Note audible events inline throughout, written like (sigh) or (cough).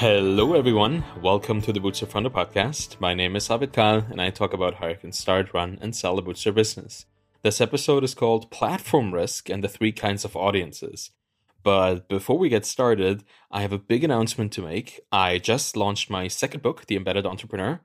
Hello, everyone. Welcome to the Bootstrap Founder Podcast. My name is Kahl, and I talk about how you can start, run, and sell a Bootstrap business. This episode is called Platform Risk and the Three Kinds of Audiences. But before we get started, I have a big announcement to make. I just launched my second book, The Embedded Entrepreneur.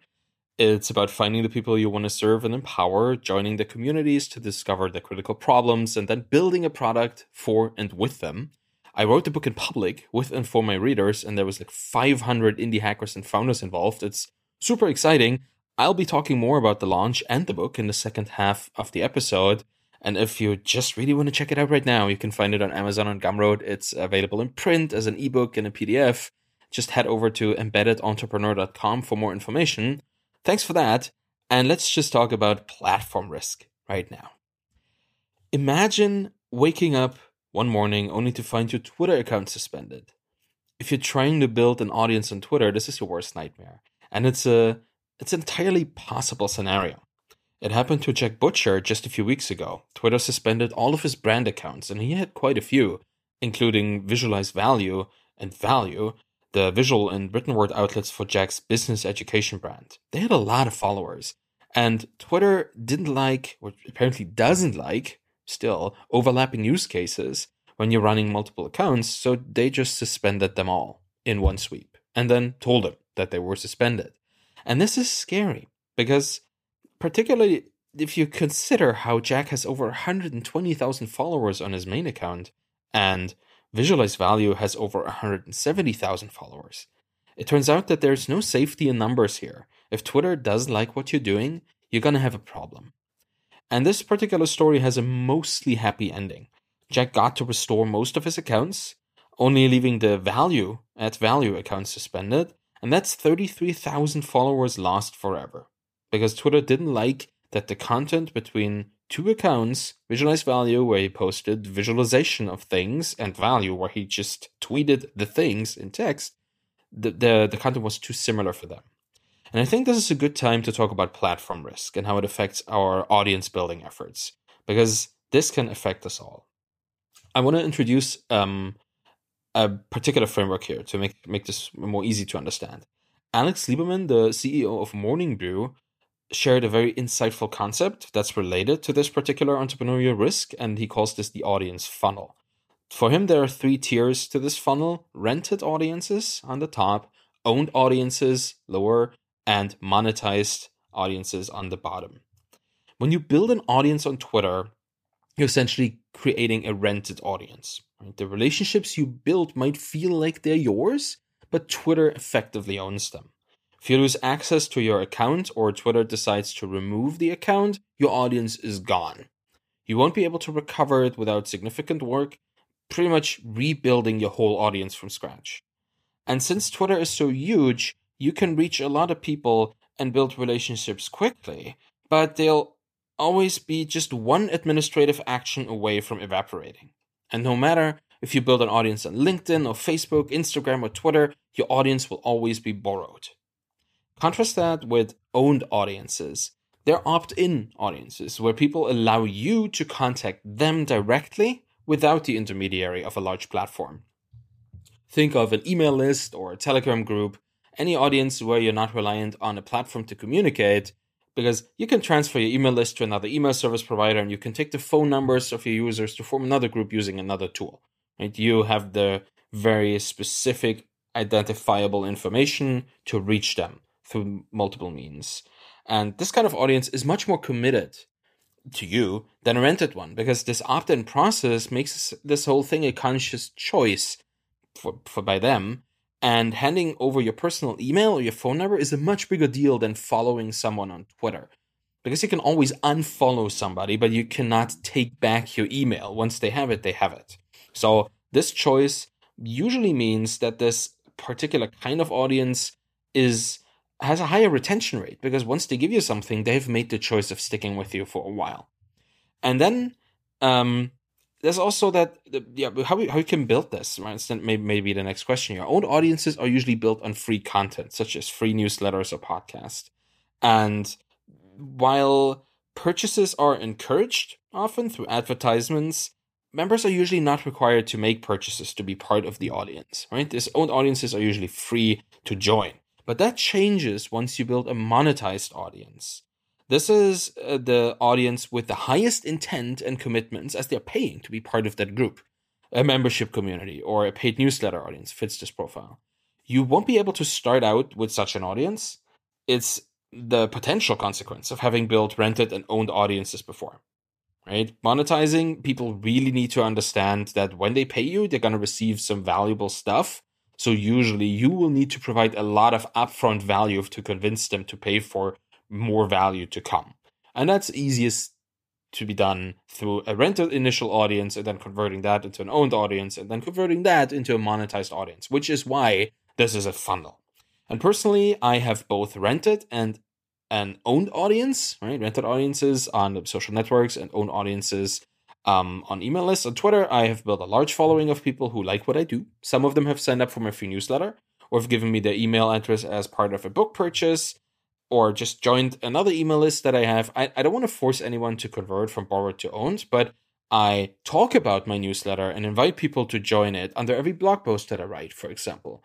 It's about finding the people you want to serve and empower, joining the communities to discover the critical problems, and then building a product for and with them. I wrote the book in public with and for my readers, and there was like 500 indie hackers and founders involved. It's super exciting. I'll be talking more about the launch and the book in the second half of the episode. And if you just really want to check it out right now, you can find it on Amazon and Gumroad. It's available in print as an ebook and a PDF. Just head over to embeddedentrepreneur.com for more information. Thanks for that. And let's just talk about platform risk right now. Imagine waking up one morning only to find your Twitter account suspended. If you're trying to build an audience on Twitter, this is your worst nightmare. And it's a it's an entirely possible scenario. It happened to Jack Butcher just a few weeks ago. Twitter suspended all of his brand accounts, and he had quite a few, including Visualize Value and Value, the visual and written word outlets for Jack's business education brand. They had a lot of followers, and Twitter didn't like, or apparently doesn't like, still, overlapping use cases when you're running multiple accounts, so they just suspended them all in one sweep and then told them that they were suspended. And this is scary because particularly if you consider how Jack has over 120,000 followers on his main account and Visualize Value has over 170,000 followers. It turns out that there's no safety in numbers here. If Twitter does like what you're doing, you're going to have a problem. And this particular story has a mostly happy ending. Jack got to restore most of his accounts, only leaving the value at value account suspended, and that's 33,000 followers lost forever because Twitter didn't like that the content between two accounts, Visualize Value, where he posted visualization of things, and Value, where he just tweeted the things in text, the, the, the content was too similar for them. And I think this is a good time to talk about platform risk and how it affects our audience building efforts, because this can affect us all. I want to introduce um, a particular framework here to make, make this more easy to understand. Alex Lieberman, the CEO of Morning Brew, shared a very insightful concept that's related to this particular entrepreneurial risk, and he calls this the audience funnel. For him, there are three tiers to this funnel rented audiences on the top, owned audiences lower, and monetized audiences on the bottom. When you build an audience on Twitter, you're essentially creating a rented audience. Right? The relationships you build might feel like they're yours, but Twitter effectively owns them. If you lose access to your account or Twitter decides to remove the account, your audience is gone. You won't be able to recover it without significant work, pretty much rebuilding your whole audience from scratch. And since Twitter is so huge, you can reach a lot of people and build relationships quickly, but they'll always be just one administrative action away from evaporating. And no matter if you build an audience on LinkedIn or Facebook, Instagram, or Twitter, your audience will always be borrowed. Contrast that with owned audiences. They're opt in audiences where people allow you to contact them directly without the intermediary of a large platform. Think of an email list or a Telegram group, any audience where you're not reliant on a platform to communicate, because you can transfer your email list to another email service provider and you can take the phone numbers of your users to form another group using another tool. Right? You have the very specific identifiable information to reach them through multiple means. And this kind of audience is much more committed to you than a rented one because this opt-in process makes this whole thing a conscious choice for, for by them and handing over your personal email or your phone number is a much bigger deal than following someone on Twitter. Because you can always unfollow somebody, but you cannot take back your email. Once they have it, they have it. So this choice usually means that this particular kind of audience is has a higher retention rate because once they give you something, they've made the choice of sticking with you for a while. And then um, there's also that yeah how we, how you can build this right. So maybe maybe the next question. Your own audiences are usually built on free content such as free newsletters or podcasts, and while purchases are encouraged often through advertisements members are usually not required to make purchases to be part of the audience, right? These owned audiences are usually free to join. But that changes once you build a monetized audience. This is uh, the audience with the highest intent and commitments as they're paying to be part of that group. A membership community or a paid newsletter audience fits this profile. You won't be able to start out with such an audience. It's the potential consequence of having built rented and owned audiences before right? Monetizing, people really need to understand that when they pay you, they're going to receive some valuable stuff. So usually you will need to provide a lot of upfront value to convince them to pay for more value to come. And that's easiest to be done through a rented initial audience and then converting that into an owned audience and then converting that into a monetized audience, which is why this is a funnel. And personally, I have both rented and an owned audience, right? Rented audiences on social networks and owned audiences um, on email lists. On Twitter, I have built a large following of people who like what I do. Some of them have signed up for my free newsletter or have given me their email address as part of a book purchase or just joined another email list that I have. I, I don't want to force anyone to convert from borrowed to owned, but I talk about my newsletter and invite people to join it under every blog post that I write, for example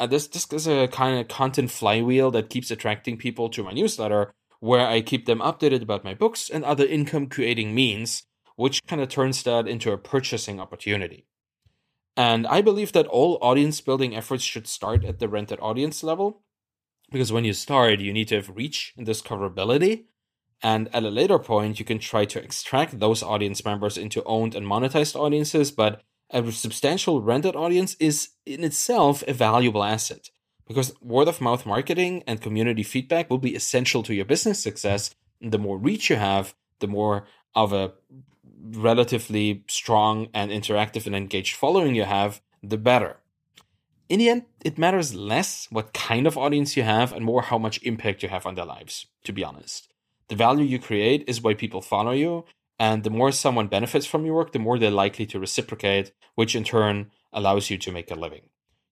uh, this this is a kind of content flywheel that keeps attracting people to my newsletter, where I keep them updated about my books and other income creating means, which kind of turns that into a purchasing opportunity. And I believe that all audience building efforts should start at the rented audience level, because when you start, you need to have reach and discoverability. And at a later point, you can try to extract those audience members into owned and monetized audiences, but a substantial rented audience is in itself a valuable asset because word of mouth marketing and community feedback will be essential to your business success. And the more reach you have, the more of a relatively strong and interactive and engaged following you have, the better. In the end, it matters less what kind of audience you have and more how much impact you have on their lives, to be honest. The value you create is why people follow you, and the more someone benefits from your work, the more they're likely to reciprocate, which in turn allows you to make a living.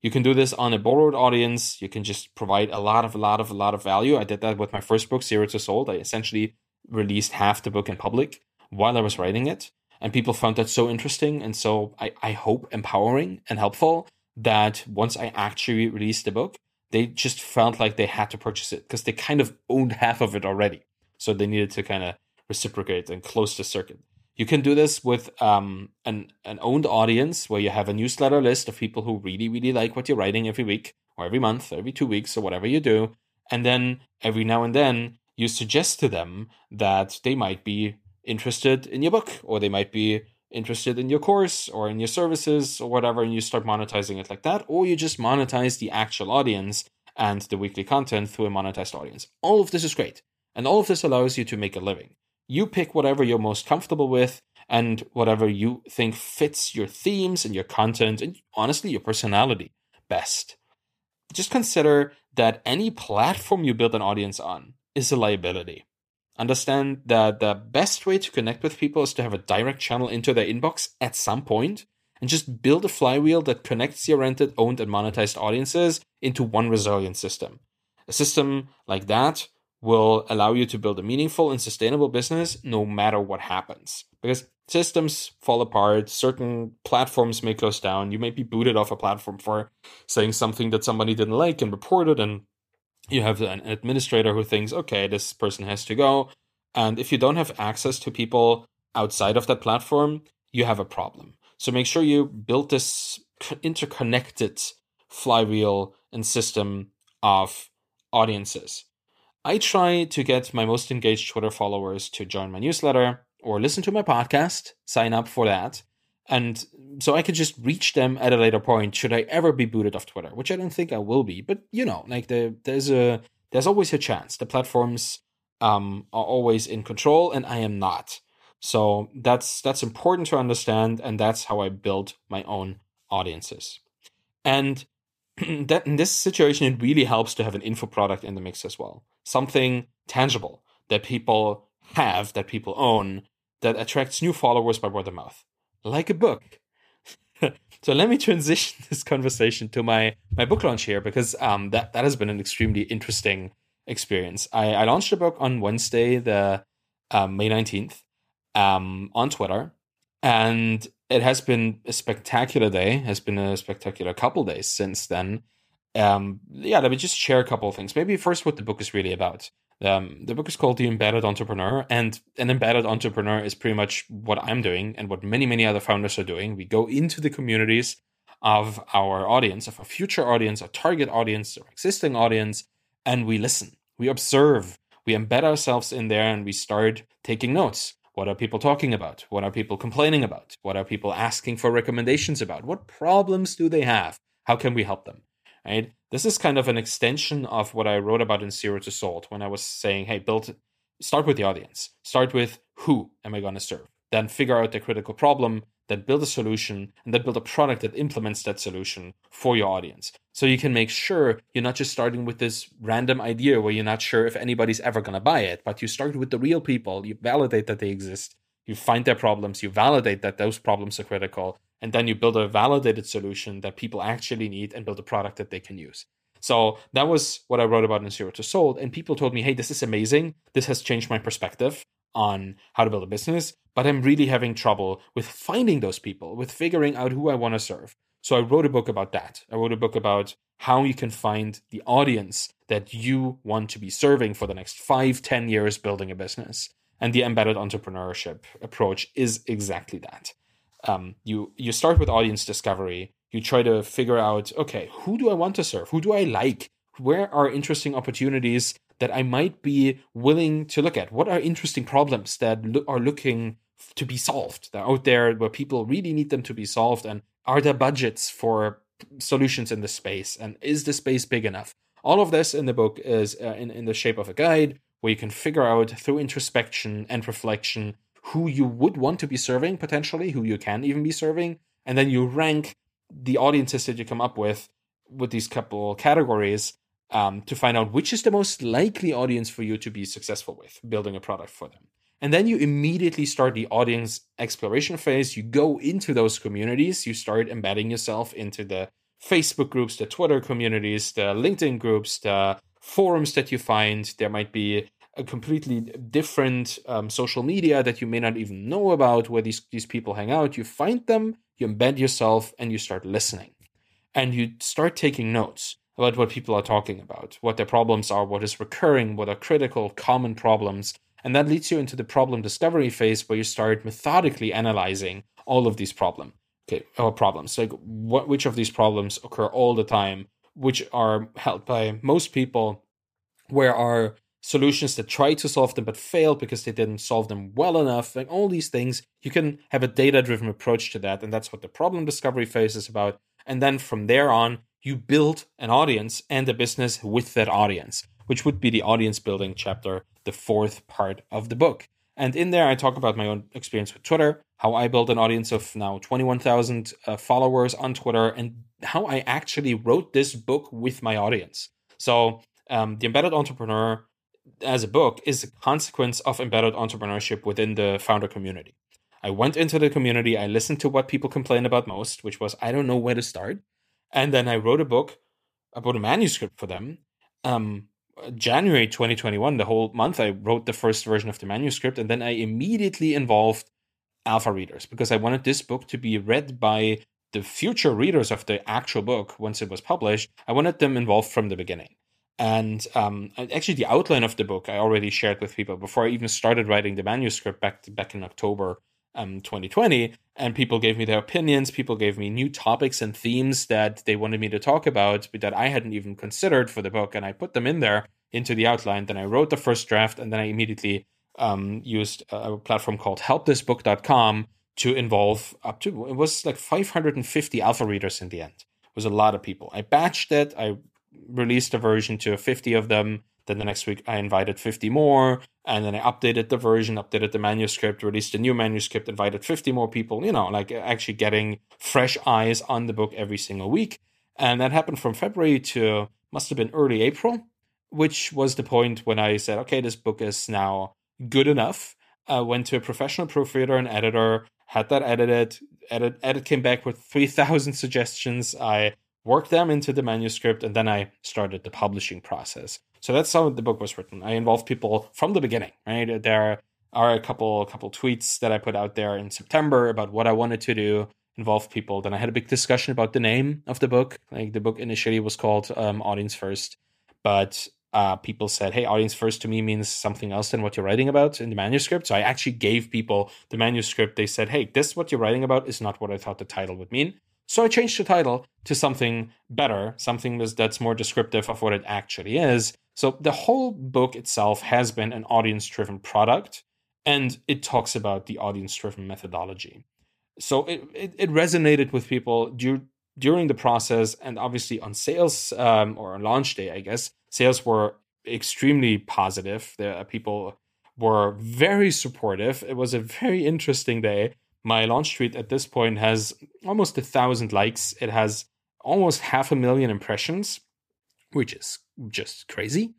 You can do this on a borrowed audience. You can just provide a lot of, a lot of, a lot of value. I did that with my first book, Zero to Sold. I essentially released half the book in public while I was writing it. And people found that so interesting and so, I, I hope, empowering and helpful that once I actually released the book, they just felt like they had to purchase it because they kind of owned (laughs) half of it already. So they needed to kind of reciprocate and close the circuit. You can do this with um, an, an owned audience where you have a newsletter list of people who really, really like what you're writing every week or every month, or every two weeks, or whatever you do. And then every now and then you suggest to them that they might be interested in your book or they might be interested in your course or in your services or whatever, and you start monetizing it like that, or you just monetize the actual audience and the weekly content through a monetized audience. All of this is great. And all of this allows you to make a living. You pick whatever you're most comfortable with and whatever you think fits your themes and your content and honestly your personality best. Just consider that any platform you build an audience on is a liability. Understand that the best way to connect with people is to have a direct channel into their inbox at some point and just build a flywheel that connects your rented, owned, and monetized audiences into one resilient system. A system like that will allow you to build a meaningful and sustainable business no matter what happens. Because systems fall apart, certain platforms may close down, you may be booted off a platform for saying something that somebody didn't like and reported, and you have an administrator who thinks, okay, this person has to go. And if you don't have access to people outside of that platform, you have a problem. So make sure you build this interconnected flywheel and system of audiences. I try to get my most engaged Twitter followers to join my newsletter or listen to my podcast, sign up for that. And so I could just reach them at a later point should I ever be booted off Twitter, which I don't think I will be. But you know, like the, there's a there's always a chance. The platforms um, are always in control, and I am not. So that's that's important to understand, and that's how I build my own audiences. And (clears throat) that in this situation, it really helps to have an info product in the mix as well. Something tangible that people have, that people own, that attracts new followers by word of mouth, like a book. (laughs) so let me transition (laughs) this conversation to my my book launch here because um, that that has been an extremely interesting experience. I, I launched a book on Wednesday, the um, May nineteenth, um, on Twitter, and it has been a spectacular day, has been a spectacular couple days since then. Um, yeah, let me just share a couple of things. Maybe first what the book is really about. Um, the book is called The Embedded Entrepreneur, and an embedded entrepreneur is pretty much what I'm doing and what many, many other founders are doing. We go into the communities of our audience, of our future audience, our target audience, our existing audience, and we listen, we observe, we embed ourselves in there, and we start taking notes. What are people talking about? What are people complaining about? What are people asking for recommendations about? What problems do they have? How can we help them? Right? This is kind of an extension of what I wrote about in Zero to Sold when I was saying, hey, build start with the audience. Start with who am I going to serve? Then figure out the critical problem, then build a solution, and then build a product that implements that solution for your audience. So you can make sure you're not just starting with this random idea where you're not sure if anybody's ever going to buy it, but you start with the real people, you validate that they exist, you find their problems, you validate that those problems are critical, and then you build a validated solution that people actually need and build a product that they can use. So that was what I wrote about in Zero to Sold. And people told me, hey, this is amazing. This has changed my perspective on how to build a business, but I'm really having trouble with finding those people, with figuring out who I want to serve. So I wrote a book about that. I wrote a book about how you can find the audience that you want to be serving for the next five, ten years building a business. And the embedded entrepreneurship approach is exactly that um, you you start with audience discovery. You try to figure out okay who do i want to serve? Who do i like? Where are interesting opportunities that i might be willing to look at? What are interesting problems that lo- are looking to be solved that are out there where people really need them to be solved? And are there budgets for solutions in the space? And is the space big enough? All of this in the book is uh, in, in the shape of a guide where you can figure out through introspection and reflection who you would want to be serving potentially, who you can even be serving, and then you rank the audiences that you come up with with these couple categories um, to find out which is the most likely audience for you to be successful with building a product for them. And then you immediately start the audience exploration phase. You go into those communities, you start embedding yourself into the Facebook groups, the Twitter communities, the LinkedIn groups, the forums that you find. There might be a completely different um, social media that you may not even know about where these, these people hang out. You find them, you embed yourself, and you start listening. And you start taking notes about what people are talking about, what their problems are, what is recurring, what are critical, common problems. And that leads you into the problem discovery phase where you start methodically analyzing all of these problems. Okay, or problems. Like what which of these problems occur all the time, which are held by most people, where are solutions that try to solve them but failed because they didn't solve them well enough, and all these things. You can have a data driven approach to that. And that's what the problem discovery phase is about. And then from there on, you build an audience and a business with that audience, which would be the audience building chapter, the fourth part of the book. And in there, I talk about my own experience with Twitter, how I built an audience of now 21,000 uh, followers on Twitter, and how I actually wrote this book with my audience. So, um, The Embedded Entrepreneur as a book is a consequence of embedded entrepreneurship within the founder community. I went into the community, I listened to what people complain about most, which was I don't know where to start. And then I wrote a book, I wrote a manuscript for them. Um, January 2021, the whole month, I wrote the first version of the manuscript, and then I immediately involved alpha readers because I wanted this book to be read by the future readers of the actual book once it was published. I wanted them involved from the beginning. And um, actually, the outline of the book I already shared with people before I even started writing the manuscript back to, back in October um, 2020. And people gave me their opinions. People gave me new topics and themes that they wanted me to talk about, but that I hadn't even considered for the book. And I put them in there into the outline. Then I wrote the first draft, and then I immediately um, used a platform called helpthisbook.com to involve up to it was like 550 alpha readers in the end. It was a lot of people. I batched it. I released a version to 50 of them. Then the next week, I invited 50 more. And then I updated the version, updated the manuscript, released a new manuscript, invited 50 more people, you know, like actually getting fresh eyes on the book every single week. And that happened from February to must have been early April, which was the point when I said, okay, this book is now good enough. I went to a professional proofreader and editor, had that edited. Edit, edit came back with 3,000 suggestions. I worked them into the manuscript, and then I started the publishing process. So that's how the book was written. I involved people from the beginning, right? There, are a couple a couple tweets that I put out there in September about what I wanted to do, involve people. Then I had a big discussion about the name of the book. Like the book initially was called um, Audience First, but uh, people said, "Hey, audience first to me means something else than what you're writing about in the manuscript." So I actually gave people the manuscript. They said, "Hey, this what you're writing about is not what I thought the title would mean." So I changed the title to something better, something that's more descriptive of what it actually is. So the whole book itself has been an audience-driven product, and it talks about the audience-driven methodology. So it, it, it resonated with people dur- during the process, and obviously on sales um, or on launch day, I guess sales were extremely positive. The people were very supportive. It was a very interesting day my launch tweet at this point has almost a thousand likes. It has almost half a million impressions, which is just crazy.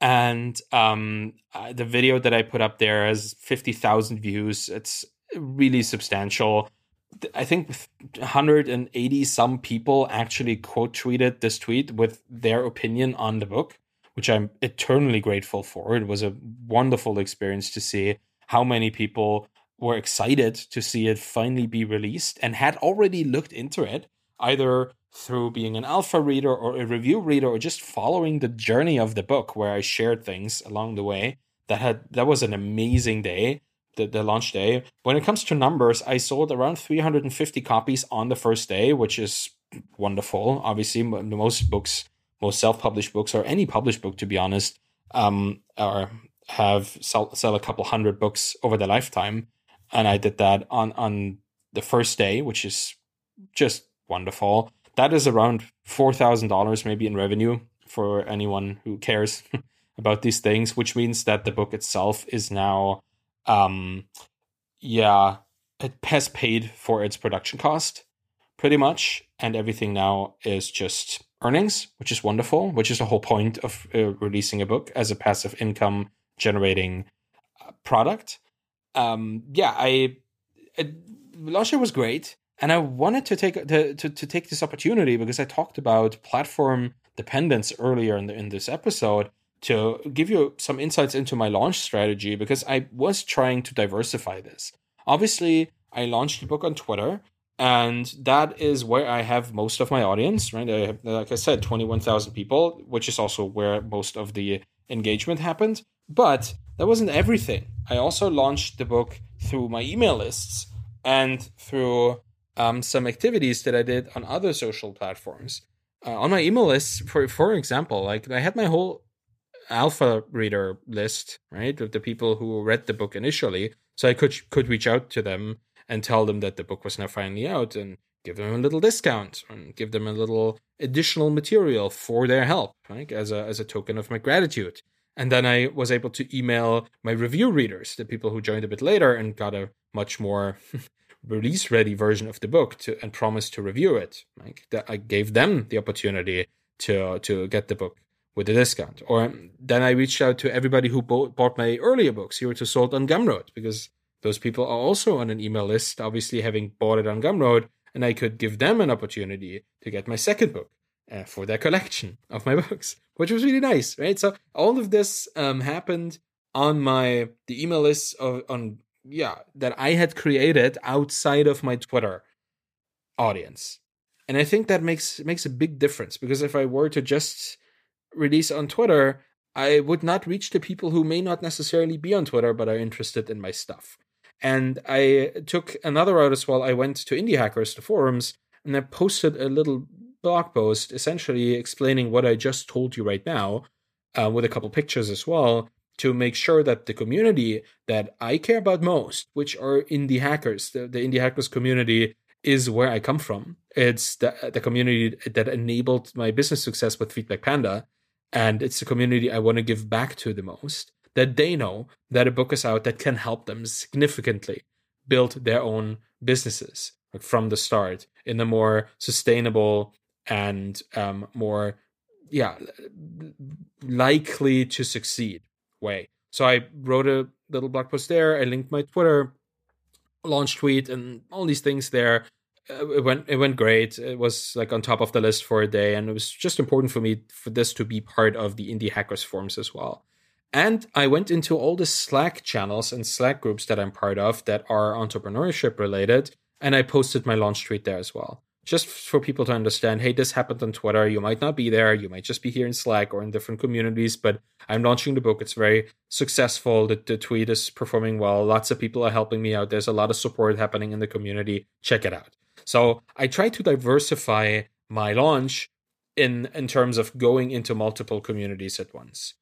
And um, the video that I put up there has 50,000 views. It's really substantial. I think 180 some people actually quote tweeted this tweet with their opinion on the book, which I'm eternally grateful for. It was a wonderful experience to see how many people were excited to see it finally be released and had already looked into it, either through being an alpha reader or a review reader or just following the journey of the book where I shared things along the way. That had that was an amazing day, the, the launch day. When it comes to numbers, I sold around 350 copies on the first day, which is wonderful. Obviously, most books, most self-published books, or any published book, to be honest, um, are have sell, sell a couple hundred books over their lifetime and I did that on on the first day, which is just wonderful. That is around four thousand dollars, maybe in revenue for anyone who cares (laughs) about these things. Which means that the book itself is now, um, yeah, it has paid for its production cost pretty much, and everything now is just earnings, which is wonderful. Which is the whole point of uh, releasing a book as a passive income generating uh, product um, yeah, I it, Launcher was great, and I wanted to take to, to, to take this opportunity because I talked about platform dependence earlier in the, in this episode to give you some insights into my launch strategy because I was trying to diversify this. Obviously, I launched the book on Twitter, and that is where I have most of my audience. Right, I have, like I said, twenty one thousand people, which is also where most of the engagement happened. But that wasn't everything. I also launched the book through my email lists and through um, some activities that I did on other social platforms. Uh, on my email lists, for for example, like I had my whole alpha reader list, right, of the people who read the book initially, so I could could reach out to them and tell them that the book was now finally out and give them a little discount and give them a little additional material for their help, right, as a as a token of my gratitude. And then I was able to email my review readers, the people who joined a bit later and got a much more (laughs) release ready version of the book to, and promised to review it. Like that I gave them the opportunity to to get the book with a discount. Or then I reached out to everybody who bought, bought my earlier books, Zero to Sold on Gumroad, because those people are also on an email list, obviously having bought it on Gumroad, and I could give them an opportunity to get my second book uh, for their collection of my (laughs) books, which was really nice, right? So all of this um, happened on my the email list of on yeah that I had created outside of my Twitter audience, and I think that makes makes a big difference because if I were to just release on Twitter, I would not reach the people who may not necessarily be on Twitter but are interested in my stuff. And I took another route as well. I went to Indie Hackers, the forums, and I posted a little blog post essentially explaining what I just told you right now, uh, with a couple pictures as well, to make sure that the community that I care about most, which are indie hackers, the, the indie hackers community is where I come from. It's the, the community that enabled my business success with Feedback Panda. And it's the community I want to give back to the most. That they know that a book is out that can help them significantly build their own businesses from the start in a more sustainable and um, more yeah likely to succeed way. So i wrote a little blog post there i linked my twitter launch tweet and all these things there. Uh, it went it went great. It was like on top of the list for a day and it was just important for me for this to be part of the indie hackers forums as well. And I went into all the Slack channels and Slack groups that I'm part of that are entrepreneurship related, and I posted my launch tweet there as well. Just for people to understand, hey, this happened on Twitter. You might not be there. You might just be here in Slack or in different communities, but I'm launching the book. It's very successful. The, the tweet is performing well. Lots of people are helping me out. There's a lot of support happening in the community. Check it out. So I try to diversify my launch in in terms of going into multiple communities at once.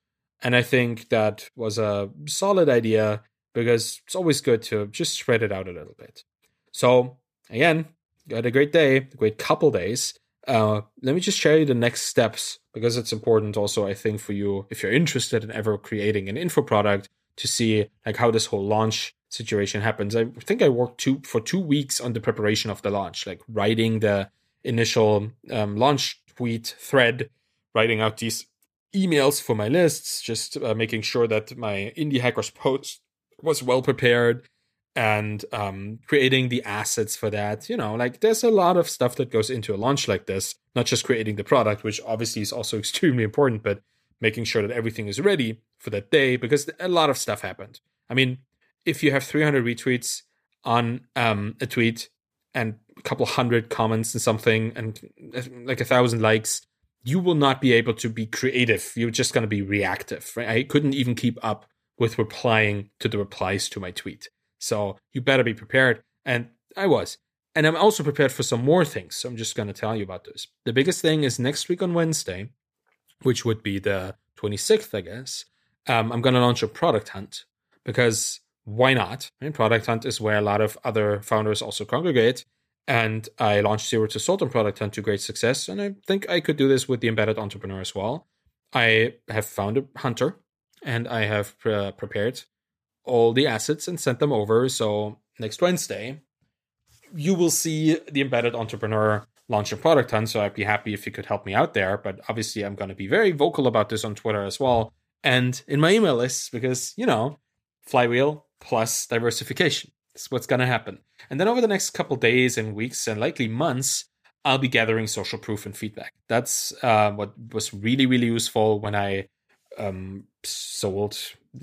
And I think that was a solid idea because it's always good to just spread it out a little bit. So again, got a great day, a great couple days. Uh, let me just share you the next steps because it's important also, I think, for you if you're interested in ever creating an info product to see like how this whole launch situation happens. I think I worked two for two weeks on the preparation of the launch, like writing the initial um, launch tweet thread, writing out these emails for my lists, just uh, making sure that my indie hackers post was well prepared and um, creating the assets for that. You know, like there's a lot of stuff that goes into a launch like this, not just creating the product, which obviously is also (laughs) extremely important, but making sure that everything is ready for that day because a lot of stuff happened. I mean, if you have 300 retweets on um, a tweet and a couple hundred comments and something and uh, like a thousand likes, you will not be able to be creative. You're just going to be reactive. Right? I couldn't even keep up with replying to the replies to my tweet. So you better be prepared. And I was. And I'm also prepared for some more things. So I'm just going to tell you about this. The biggest thing is next week on Wednesday, which would be the 26th, I guess. Um, I'm going to launch a product hunt because why not? I mean, product hunt is where a lot of other founders also congregate and I launched Zero to Sold on Product Hunt to great success. And I think I could do this with the embedded entrepreneur as well. I have found a hunter and I have prepared all the assets and sent them over. So next Wednesday, you will see the embedded entrepreneur launch a product hunt. So I'd be happy if you could help me out there. But obviously, I'm going to be very vocal about this on Twitter as well and in my email list because, you know, flywheel plus diversification. That's what's going to happen. And then over the next couple days and weeks and likely months, I'll be gathering social proof and feedback. That's uh, what was really, really useful when I um, sold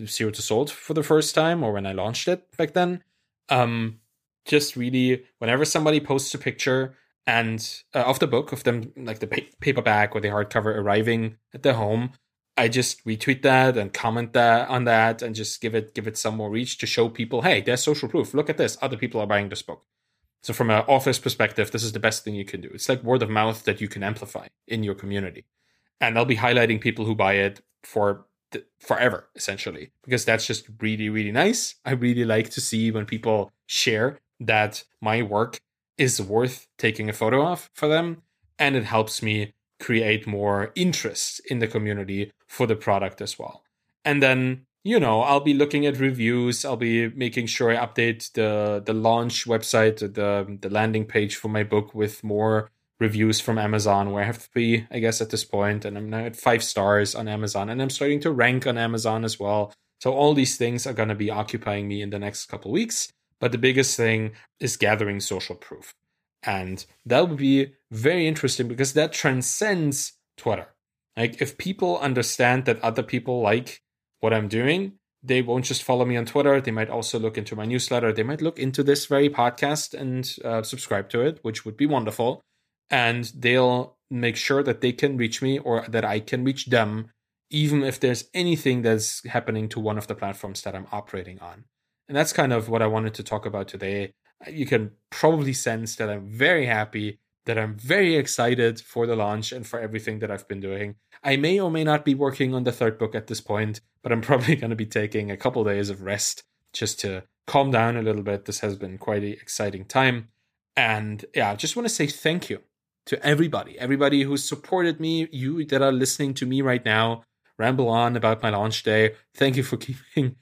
Zero to Sold for the first time or when I launched it back then. Um, just really, whenever somebody posts a picture and uh, of the book, of them, like the paperback or the hardcover arriving at their home, I just retweet that and comment that on that and just give it give it some more reach to show people, hey, there's social proof. Look at this. Other people are buying this book. So from an author's perspective, this is the best thing you can do. It's like word of mouth that you can amplify in your community. And I'll be highlighting people who buy it for forever, essentially, because that's just really, really nice. I really like to see when people share that my work is worth taking a photo of for them. And it helps me create more interest in the community for the product as well. And then, you know, I'll be looking at reviews. I'll be making sure I update the the launch website, the the landing page for my book with more reviews from Amazon, where I have three, I guess, at this point, and I'm now at five stars on Amazon, and I'm starting to rank on Amazon as well. So all these things are going to be occupying me in the next couple weeks. But the biggest thing is gathering social proof. And that would be very interesting because that transcends Twitter. Like, if people understand that other people like what I'm doing, they won't just follow me on Twitter. They might also look into my newsletter. They might look into this very podcast and uh, subscribe to it, which would be wonderful. And they'll make sure that they can reach me or that I can reach them, even if there's anything that's happening to one of the platforms that I'm operating on. And that's kind of what I wanted to talk about today you can probably sense that I'm very happy, that I'm very excited for the launch and for everything that I've been doing. I may or may not be working on the third book at this point, but I'm (laughs) probably going to be taking a couple days of rest just to calm down a little bit. This has been quite an exciting time. And yeah, I just want to say thank you to everybody, everybody who supported me, you that are listening to me right now ramble on about my launch day. Thank you for (laughs) keeping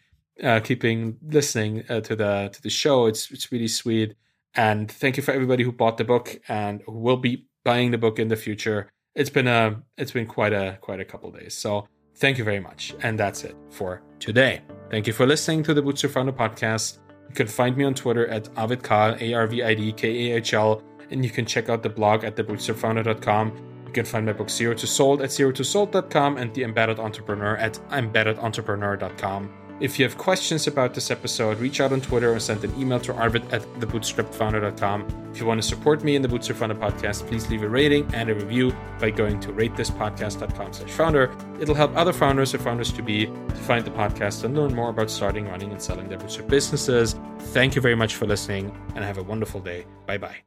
uh, keeping listening uh, to the to the show. It's it's really sweet. And thank you for everybody who bought the book and who will be buying the book in the future. It's been a it's been quite a quite a couple days. So thank you very much. And that's it for today. Thank you for listening to the Bootstrap Founder podcast. You can find me on Twitter at Arvid A R V I D K A H L, and you can check out the blog at thebootstrapfounder.com You can find my book Zero to Sold at zero to sold.com and The Embedded Entrepreneur at embeddedentrepreneur.com. If you have questions about this episode, reach out on Twitter or send an email to arvid at thebootstrappedfounder.com. If you want to support me in the Bootstrap Founder podcast, please leave a rating and a review by going to ratethispodcast.com slash founder. It'll help other founders or founders to be to find the podcast and learn more about starting, running, and selling their bootstrap businesses. Thank you very much for listening and have a wonderful day. Bye bye.